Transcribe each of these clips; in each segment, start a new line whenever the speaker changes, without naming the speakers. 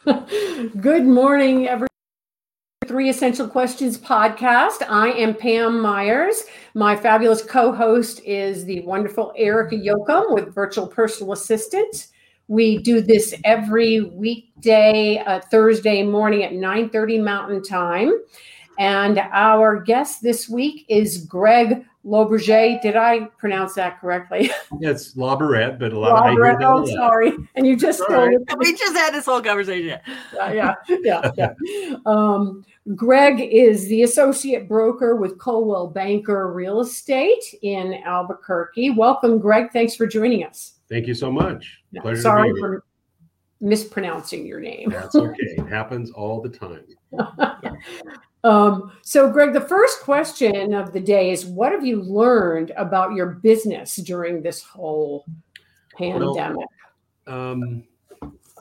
Good morning, everyone. Three Essential Questions podcast. I am Pam Myers. My fabulous co host is the wonderful Erica Yoakum with Virtual Personal Assistant. We do this every weekday, uh, Thursday morning at 9 30 Mountain Time. And our guest this week is Greg Lauberget. Did I pronounce that correctly?
It's Lauberette, but a lot
Lauberette, of oh, sorry. And you just
right. we just had this whole conversation.
Yeah, yeah, yeah. yeah. Um, Greg is the associate broker with Coldwell Banker Real Estate in Albuquerque. Welcome, Greg. Thanks for joining us.
Thank you so much.
Pleasure sorry for mispronouncing your name.
That's okay. It happens all the time.
Um, so, Greg, the first question of the day is what have you learned about your business during this whole pandemic?
Well, um,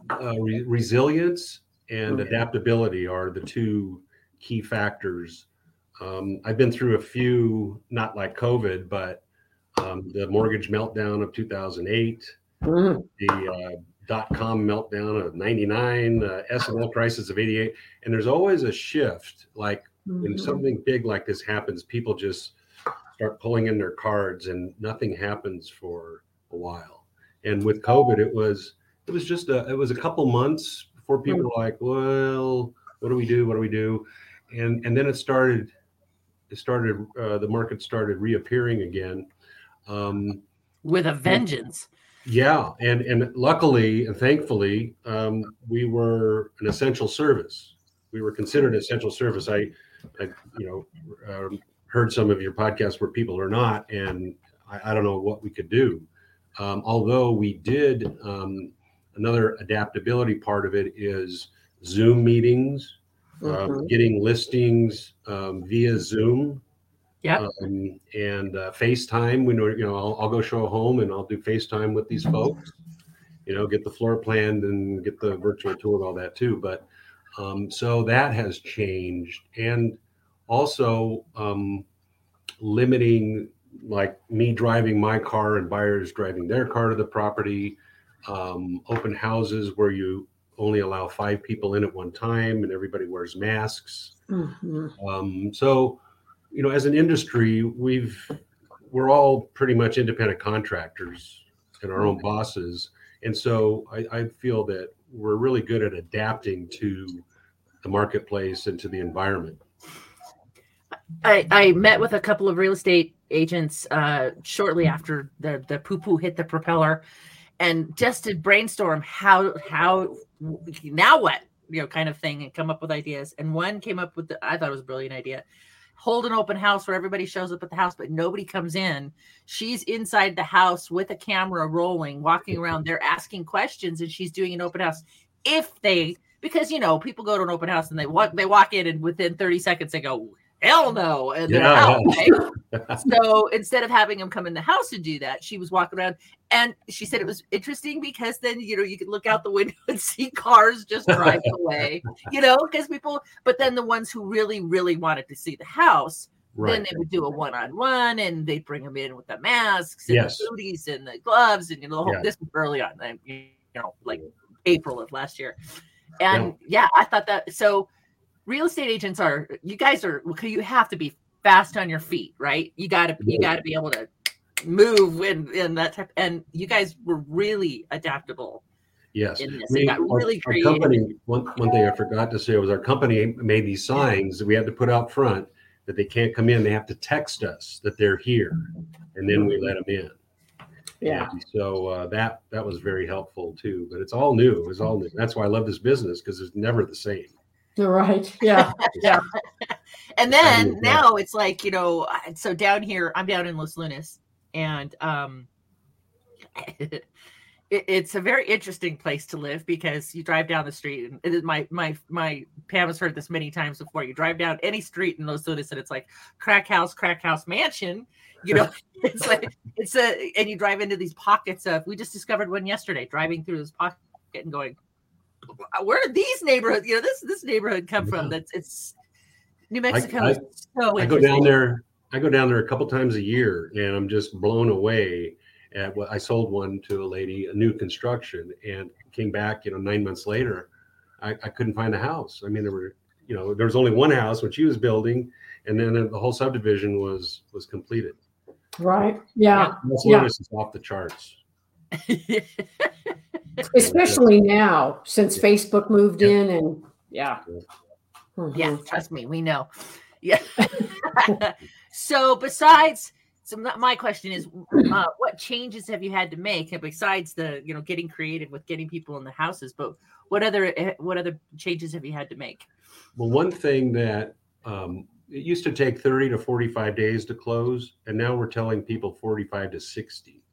uh, re- resilience and okay. adaptability are the two key factors. Um, I've been through a few, not like COVID, but um, the mortgage meltdown of 2008, mm. the uh, dot com meltdown of 99 uh, s&l crisis of 88 and there's always a shift like mm-hmm. when something big like this happens people just start pulling in their cards and nothing happens for a while. And with covid it was it was just a it was a couple months before people were like well what do we do? What do we do? And and then it started it started uh, the market started reappearing again. Um,
with a vengeance
yeah, and and luckily and thankfully, um, we were an essential service. We were considered an essential service. I, I you know, uh, heard some of your podcasts where people are not, and I, I don't know what we could do. Um, although we did, um, another adaptability part of it is Zoom meetings, uh, mm-hmm. getting listings um, via Zoom
yeah.
Um, and uh, FaceTime. We know, you know, I'll, I'll, go show a home and I'll do FaceTime with these folks. You know, get the floor planned and get the virtual tour and all that too. But um, so that has changed, and also um, limiting like me driving my car and buyers driving their car to the property. Um, open houses where you only allow five people in at one time and everybody wears masks. Mm-hmm. Um, so you know, as an industry, we've we're all pretty much independent contractors and our own bosses, and so I, I feel that we're really good at adapting to the marketplace and to the environment.
I, I met with a couple of real estate agents uh, shortly after the the poo poo hit the propeller, and just to brainstorm how how now what you know kind of thing and come up with ideas. And one came up with the I thought it was a brilliant idea hold an open house where everybody shows up at the house, but nobody comes in. She's inside the house with a camera rolling, walking around They're asking questions, and she's doing an open house. If they, because you know, people go to an open house and they walk, they walk in, and within 30 seconds they go, hell no. And they're yeah. out. Right? so instead of having him come in the house and do that, she was walking around and she said it was interesting because then, you know, you could look out the window and see cars just driving away, you know, because people, but then the ones who really, really wanted to see the house, Right. Then they would do a one-on-one, and they'd bring them in with the masks and yes. the booties and the gloves, and you know, the whole, yeah. this was early on, you know, like April of last year. And yeah. yeah, I thought that so real estate agents are you guys are you have to be fast on your feet, right? You got to you got to be able to move in in that type. And you guys were really adaptable.
Yes, we, our, really our company. One one thing I forgot to say was our company made these signs that we had to put out front that they can't come in. They have to text us that they're here, and then we let them in.
Yeah.
And so uh, that that was very helpful too. But it's all new. It's all new. That's why I love this business because it's never the same.
Right. Yeah. Yeah.
and then now it's like, you know, so down here, I'm down in Los Lunas and um it, it's a very interesting place to live because you drive down the street and it is my my my Pam has heard this many times before. You drive down any street in Los Lunas and it's like crack house, crack house mansion. You know, it's like it's a and you drive into these pockets of we just discovered one yesterday, driving through this pocket and going, where did these neighborhoods, you know, this this neighborhood come from? That's it's New Mexico
I-
is so
I go down there. I go down there a couple times a year, and I'm just blown away at what I sold one to a lady, a new construction, and came back. You know, nine months later, I, I couldn't find a house. I mean, there were, you know, there was only one house when she was building, and then the whole subdivision was was completed.
Right. Yeah.
Los
Yeah.
Lunas is off the charts.
Especially now since Facebook moved
Yeah.
in and yeah. Mhm.
Yeah, trust me, we know. Yeah. so besides, so my- my question is, uh, what changes have you had to make besides the, you know, getting creative with getting people in the houses? But what other eh, what other changes have you had to make?
Well, one thing that um, it used to take 30 to 45 days to close, and now we're telling people 45 to 60.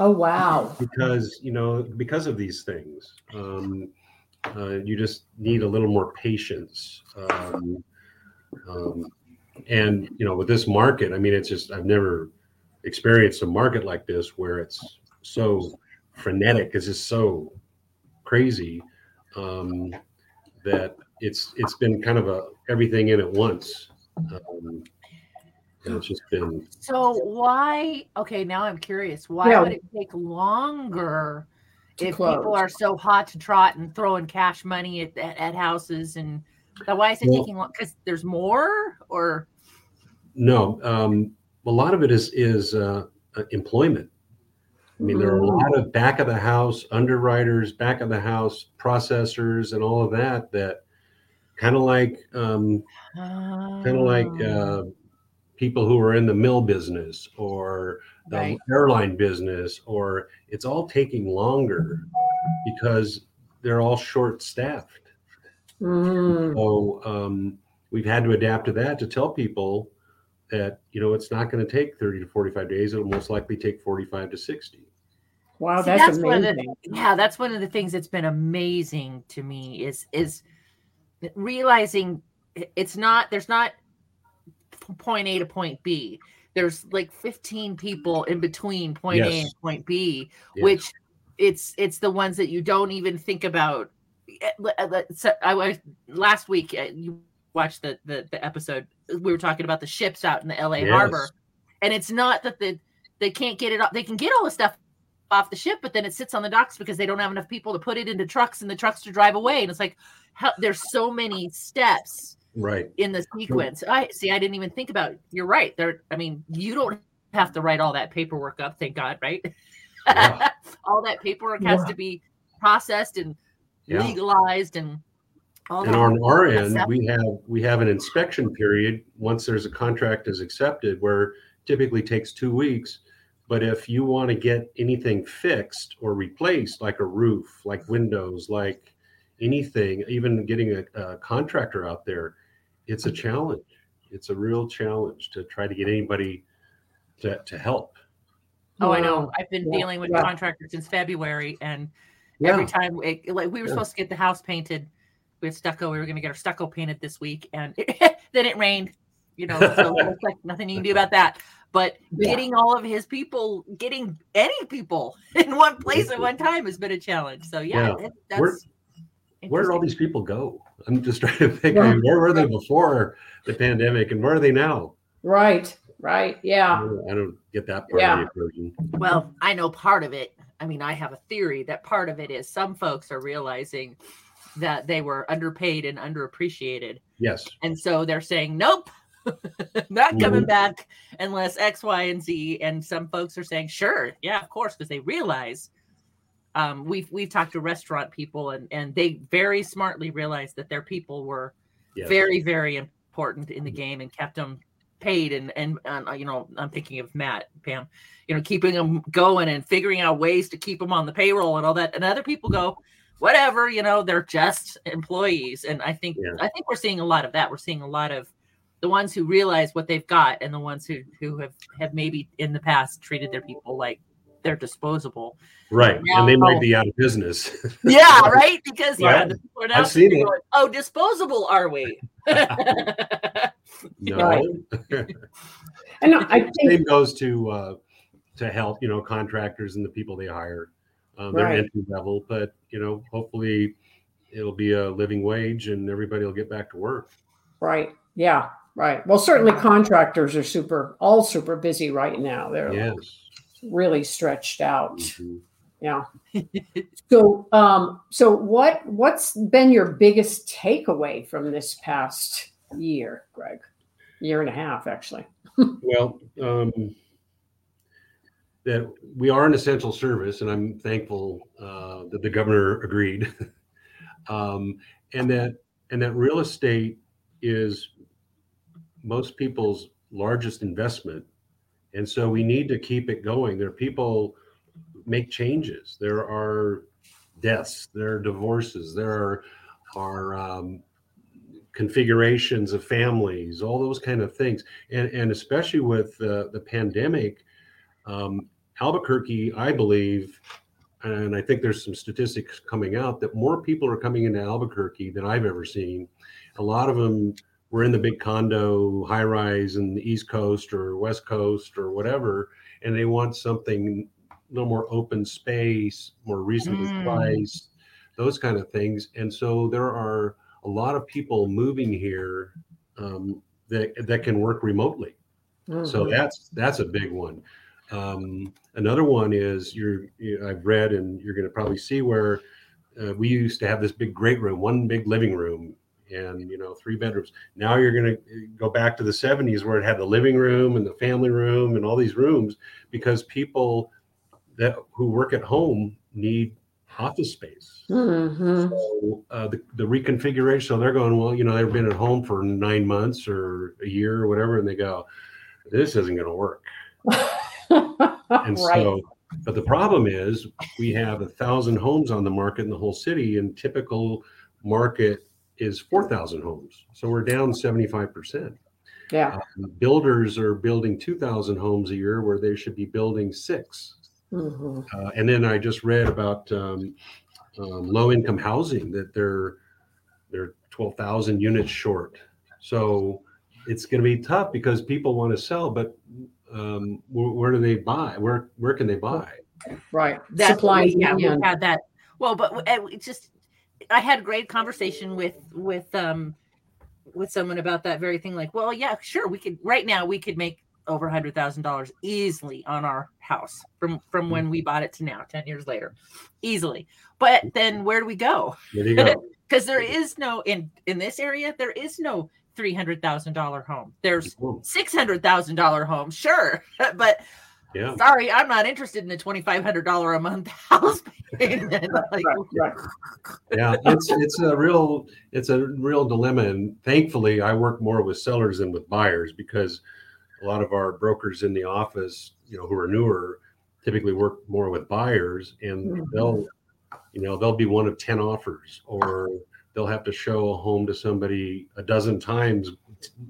Oh wow.
because you know because of these things um, uh, you just need a little more patience um, um, and you know with this market i mean it's just i've never experienced a market like this where it's so frenetic it's just so crazy um, that it's it's been kind of a everything in at once um, and it's just been
So why? Okay, now I'm curious. Why
Yeah.
would it take longer
To
if people are so hot to trot and throwing cash money at, at, at houses and so why is it
Well-
taking long? Because there's more, or
No, um, a lot of it is is uh, uh, employment. I mean, there are a
Mm.
lot of back of the house underwriters, back of the house processors, and all of that. That kind of like um, kind of like
Oh,
uh, people who are in the mill business or the
Right.
airline business, or it's all taking longer because they're all short staffed.
Mm.
So um, we've had to adapt to that to tell people that you know it's not going to take 30 to 45 days. It'll most likely take 45 to 60.
Wow,
See,
that's,
that's one of the-
amazing.
yeah that's one of the things that's been amazing to me is is realizing it's not there's not p- point a to point b. There's like 15 people in between point a and point b
Yes.
which it's it's the ones that you don't even think about. Le- le- so I was last week uh, you watched the, the the episode we were talking about the ships out in the LA
Yes.
harbor. And it's not that the they can't get it up they can get all the stuff off the ship but then it sits on the docks because they don't have enough people to put it into trucks and the trucks to drive away. And it's like how, there's so many steps
right.
in the sequence i see i didn't even think about it. you're right there i mean you don't have to write all that paperwork up thank god right
Yeah.
all that paperwork has
Yeah.
to be processed and
Yeah.
legalized and all
And
that.
on our end,
up.
we have we have an inspection period once there's a contract is accepted, where typically takes two weeks. But if you want to get anything fixed or replaced, like a roof, like windows, like anything, even getting a, a contractor out there, it's a challenge. It's a real challenge to try to get anybody to, to help.
oh i know i've been
Yeah.
dealing with
Yeah.
contractors since february and every time it, like we were
Yeah.
supposed to get the house painted we with stucco we were going to get our stucco painted this week and then it rained you know so it's like nothing you can do about that but
Yeah.
getting all of his people getting any people in one place at one time has been a challenge so yeah,
Yeah.
it- that's
Where- Where did all these people go? I'm just trying to think.
Yeah.
I mean, where were they before the pandemic, and where are they now?
Right, right. Yeah.
I don't get that part
Yeah.
of the equation.
Well, I know part of it. I mean, I have a theory that part of it is some folks are realizing that they were underpaid and underappreciated.
Yes.
And so they're saying, nope, not coming
Mhm.
back unless X, Y, and Z. And some folks are saying, sure, yeah, of course, because they realize um, we've we've talked to restaurant people and and they very smartly realized that their people were
Yes.
very very important in the game and kept them paid and and uh, you know I'm thinking of Matt Pam you know keeping them going and figuring out ways to keep them on the payroll and all that and other people go whatever you know they're just employees and I think
Yeah.
I think we're seeing a lot of that we're seeing a lot of the ones who realize what they've got and the ones who who have have maybe in the past treated their people like they're disposable.
Right. And they might be out of business.
Yeah, right? Because yeah,
Yeah.
the people are
I've seen it.
going, oh, disposable are we?
no.
Right. And I think
Same goes to uh, to help, you know, contractors and the people they hire. Um, they're
Right.
entry level, but you know, hopefully it'll be a living wage and everybody will get back to work.
right, yeah, right. Well, certainly contractors are super, all super busy right now. They're
Yes.
Really stretched out.
Mhm.
Yeah. so, um, so what what's been your biggest takeaway from this past year, Greg? Year and a half, actually.
Well, um, that we are an essential service, and I'm thankful uh, that the governor agreed. um, and that and that real estate is most people's largest investment, and so we need to keep it going. There are people make changes. There are deaths. There are divorces. There are are um, configurations of families, all those kind of things, and and especially with uh, the pandemic, um, Albuquerque, I believe, and I think there's some statistics coming out that more people are coming into Albuquerque than I've ever seen. A lot of them were in the big condo high rise in the East Coast or West Coast or whatever, and they want something a little more open space, more reasonably
Mm.
priced, those kind of things. And so there are a lot of people moving here um, that that can work remotely. So
Mhm.
that's that's a big one. Um, another one is you're you, I've read and you're going to probably see where uh, we used to have this big great room, one big living room, and you know three bedrooms. Now you're going to go back to the 70s where it had the living room and the family room and all these rooms because people that who work at home need office space.
Mhm.
So uh, the, the reconfiguration, so they're going, well, you know, they've been at home for nine months or a year or whatever, and they go, this isn't going to work. And
right.
so, but the problem is we have a thousand homes on the market in the whole city, and typical market is 4,000 homes. So we're down 75%.
yeah.
Builders are building 2,000 homes a year where they should be building six.
Mhm.
Uh, and then I just read about um, um, low income housing that they're they're twelve thousand units short. So it's going to be tough because people want to sell, but um, where, where do they buy? Where where can they buy?
Right.
That's
Supply
what
and
we, yeah, we had that. Well, but w- uh, it's just I had a great conversation with with um with someone about that very thing. Like, well, yeah, sure, we could right now we could make over a hundred thousand dollars easily on our house from from when we bought it to now, ten years later, easily. But then where do we go? Because there is no in in this area there is no three hundred thousand dollar home. There's six hundred thousand dollar home, sure, but
yeah.
sorry, I'm not interested in a twenty five hundred dollar a month house payment. Like,
Right, right.
yeah it's it's a real it's a real dilemma and thankfully i work more with sellers than with buyers because a lot of our brokers in the office you know who are newer typically work more with buyers and
Mhm.
they'll you know they'll be one of 10 offers or they'll have to show a home to somebody a dozen times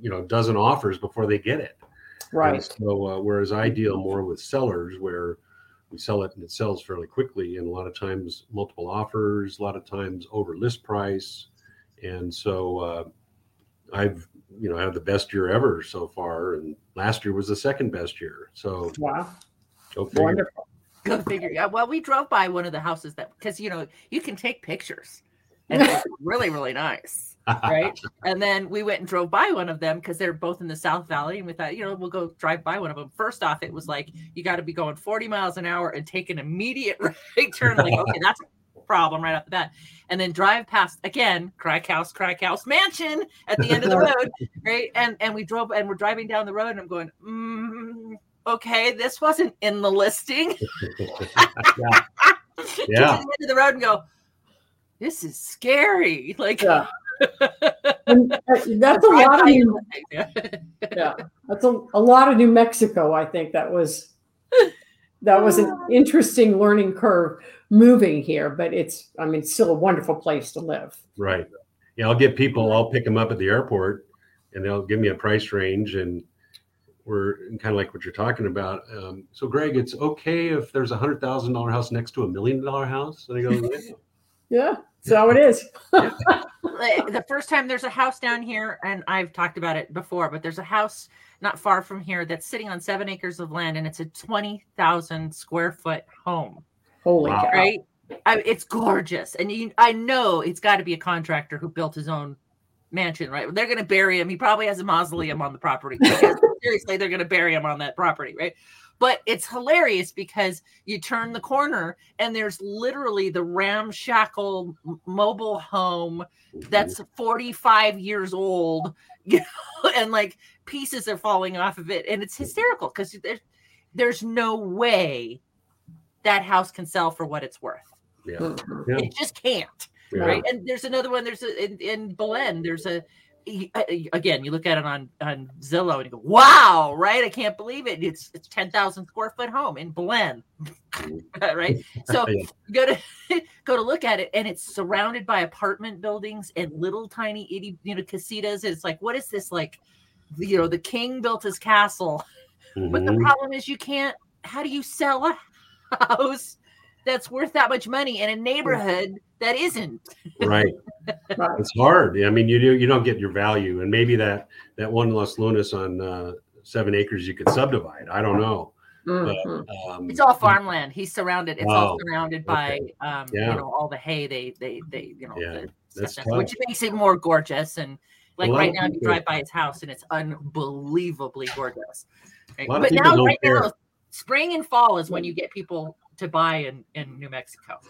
you know a dozen offers before they get it And
Right.
so, uh, whereas I deal more with sellers, where we sell it and it sells fairly quickly, and a lot of times multiple offers, a lot of times over list price, and so uh, I've you know had the best year ever so far, and last year was the second best year. So
Wow.
go figure.
Wonderful.
go figure. Yeah, well, we drove by one of the houses that because you know you can take pictures, and it's really really nice, right? and then we went and drove by one of them because they're both in the South Valley, and we thought, you know, we'll go drive by one of them. First off, it was like you got to be going 40 miles an hour and take an immediate right turn. Like, okay, that's a problem right off the bat. And then drive past again, Crack House, Crack House Mansion at the end of the road, right? And and we drove and we're driving down the road, and I'm going, mm, okay, this wasn't in the listing.
yeah.
to
Yeah.
the end of the road and go, this is scary. Like
Yeah. And, uh, that's a lot of New,
it.
yeah, that's a, a lot of New Mexico. I think that was that was an interesting learning curve moving here, but it's I mean still a wonderful place to live.
Right. Yeah, I'll get people. I'll pick them up at the airport, and they'll give me a price range, and we're kind of like what you're talking about. Um, so, Greg, it's okay if there's a hundred thousand dollar house next to a million dollar house. And I go, yeah.
yeah, that's how it is.
The first time there's a house down here, and I've talked about it before, but there's a house not far from here that's sitting on seven acres of land, and it's a twenty thousand square foot home.
Holy wow. cow!
Right? I, it's gorgeous, and you, I know it's got to be a contractor who built his own mansion, right? They're going to bury him. He probably has a mausoleum on the property. Seriously, they're going to bury him on that property, right? But it's hilarious because you turn the corner and there's literally the ramshackle mobile home that's 45 years old, you know, and like pieces are falling off of it. And it's hysterical because there's, there's no way that house can sell for what it's worth.
Yeah.
Mm-hmm. It just can't. Yeah. Right. And there's another one. There's a in, in Belen. There's a again. You look at it on on Zillow and you go, "Wow!" Right? I can't believe it. It's it's ten thousand square foot home in Belen. right. So go to go to look at it, and it's surrounded by apartment buildings and little tiny itty you know casitas. It's like, what is this like? You know, the king built his castle, mm-hmm. but the mm-hmm. problem is you can't. How do you sell a house that's worth that much money in a neighborhood that isn't.
right. It's hard. I mean, you do you don't get your value, and maybe that that one Los Lunas on uh, seven acres you could subdivide. I don't know.
Mm-hmm. But, um, it's all farmland. He's surrounded. It's all surrounded by okay. um, yeah. you know all the hay. They they they you know
yeah.
the, which makes it more gorgeous. And like right now, you drive by his house, and it's unbelievably gorgeous. Right? But now, right care. now, spring and fall is when you get people to buy in, in New Mexico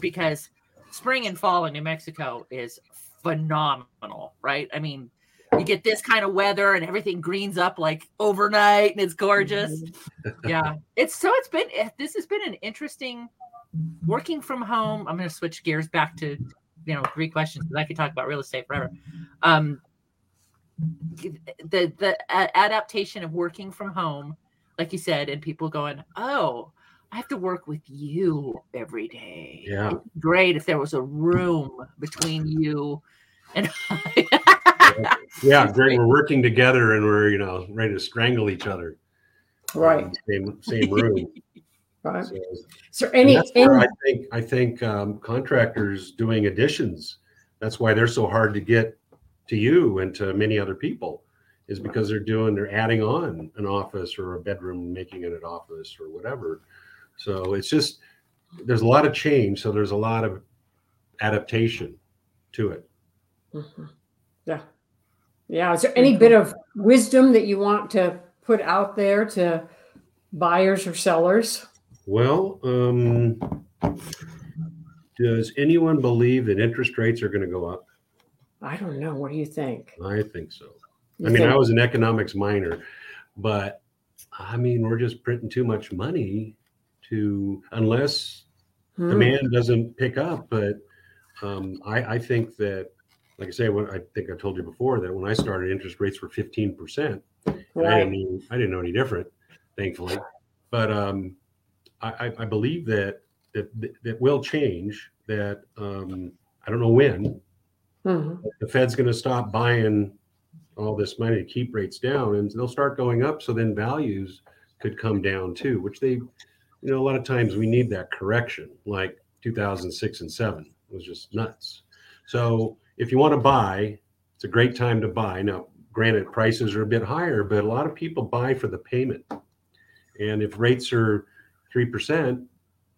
because spring and fall in New Mexico is phenomenal, right? I mean, you get this kind of weather and everything greens up like overnight and it's gorgeous. Mm-hmm. yeah. It's so it's been this has been an interesting working from home. I'm going to switch gears back to you know three questions because I could talk about real estate forever. Um, the the adaptation of working from home, like you said, and people going, oh, I have to work with you every day.
Yeah.
great if there was a room between you and
yeah, great. We're working together and we're, you know, ready to strangle each other.
Right.
Um, same same room.
right. So, so any, any
I think I think um, contractors doing additions, that's why they're so hard to get to you and to many other people is because they're doing they're adding on an office or a bedroom making it an office or whatever so it's just there's a lot of change. So there's a lot of adaptation to it.
Mm-hmm. Yeah. Yeah. Is there any bit of wisdom that you want to put out there to buyers or sellers?
Well, um, does anyone believe that interest rates are going to go up?
I don't know. What do you think?
I think so. You I mean, think- I was an economics minor, but I mean, we're just printing too much money to unless hmm. demand doesn't pick up. But um, I, I, think that, like I say, when I think I told you before that when I started, interest rates were fifteen percent. Right. I didn't, I didn't know any different, thankfully. But um, I, I, believe that that that will change. That um, I don't know when. Mm-hmm. The Fed's going to stop buying all this money to keep rates down, and they'll start going up. So then values could come down too, which they you know, a lot of times we need that correction, like 2006 and 7 was just nuts. So if you want to buy, it's a great time to buy. Now, granted, prices are a bit higher, but a lot of people buy for the payment. And if rates are 3%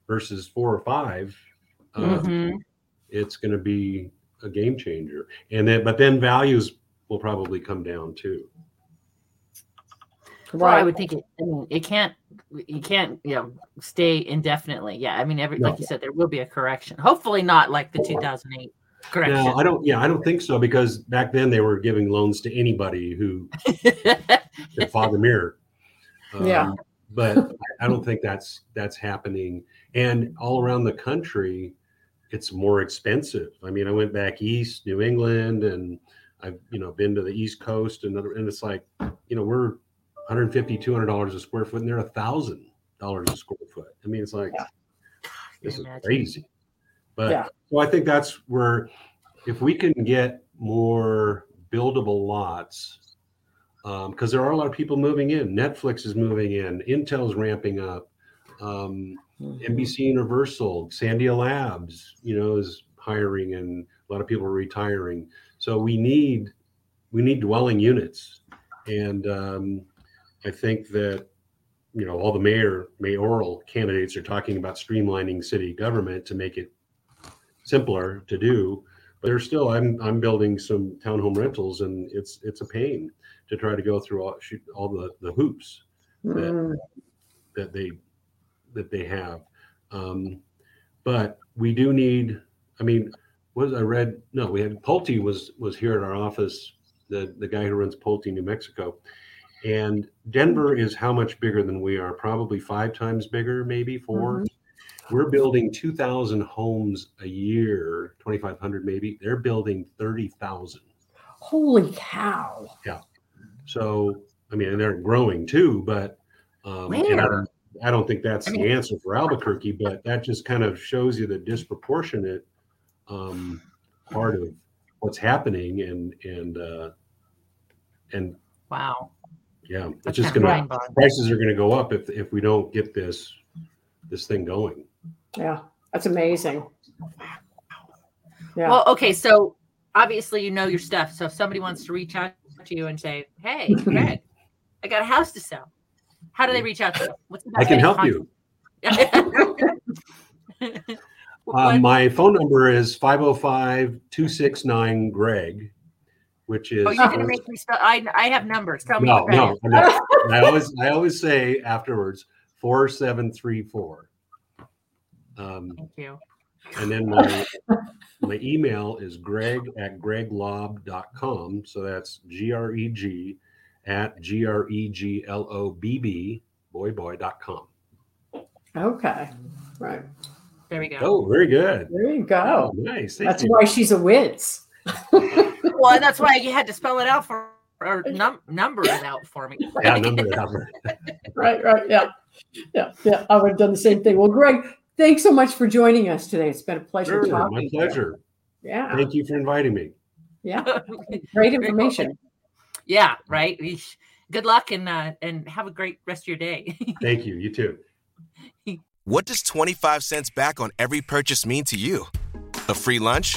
versus four or five, um, mm-hmm. it's going to be a game changer. And then, but then values will probably come down too.
Well, I would think it. I mean, it can't. You can't, you know, stay indefinitely. Yeah, I mean, every no. like you said, there will be a correction. Hopefully, not like the 2008 correction.
No, I don't. Yeah, I don't think so because back then they were giving loans to anybody who could fog a mirror.
Um, yeah,
but I don't think that's that's happening. And all around the country, it's more expensive. I mean, I went back east, New England, and I've you know been to the East Coast and other, and it's like you know we're 150 200 dollars a square foot and they're a thousand dollars a square foot i mean it's like yeah. this is crazy but yeah. so i think that's where if we can get more buildable lots because um, there are a lot of people moving in. Netflix is moving in. Intel's ramping up. Um, mm-hmm. NBC Universal, Sandia Labs, you know, is hiring, and a lot of people are retiring. So we need we need dwelling units, and um, I think that you know all the mayor mayoral candidates are talking about streamlining city government to make it simpler to do but there's still i'm i'm building some townhome rentals and it's it's a pain to try to go through all, all the the hoops that, mm. that they that they have um, but we do need i mean was i read no we had pulte was was here at our office the the guy who runs pulte new mexico and Denver is how much bigger than we are? Probably five times bigger, maybe 4 mm-hmm. We're building 2,000 homes a year, 2,500 maybe. They're building 30,000.
Holy cow.
Yeah. So, I mean, and they're growing too, but um, I, don't, I, don't, think that's I mean, the answer for Albuquerque, but that just kind of shows you the disproportionate um, part of what's happening and, and, uh, and
wow
yeah, it's just gonna prices are gonna go up if if we don't get this this thing going.
Yeah, that's amazing.
Yeah. Well, okay, so obviously you know your stuff. So if somebody wants to reach out to you and say, "Hey, Greg, I got a house to sell," how do they reach out to you?
What's the best I can help you. uh, my phone number is 505 269 Greg which is.
Oh, you're gonna make me spell. I I have numbers. Tell
no, me. No, no. I always I always say afterwards four seven three four.
Um, Thank you.
And then my my email is greg at greglobb.com. So that's G R E G at G R E G L O B B boy boy.com.
Okay. Right.
There we go.
Oh, very good.
There you go.
Oh, nice.
Thank That's you. why she's a whiz.
Well, and that's why you had to spell it out for or num- number it out for me.
Yeah, number it out.
right, right. Yeah. Yeah. Yeah. I would have done the same thing. Well, Greg, thanks so much for joining us today. It's been a pleasure
sure, talking. My pleasure.
Yeah.
Thank you for inviting me.
Yeah. Great information.
Yeah, right. Good luck and uh, and have a great rest of your day.
Thank you. You too.
What does 25 cents back on every purchase mean to you? A free lunch?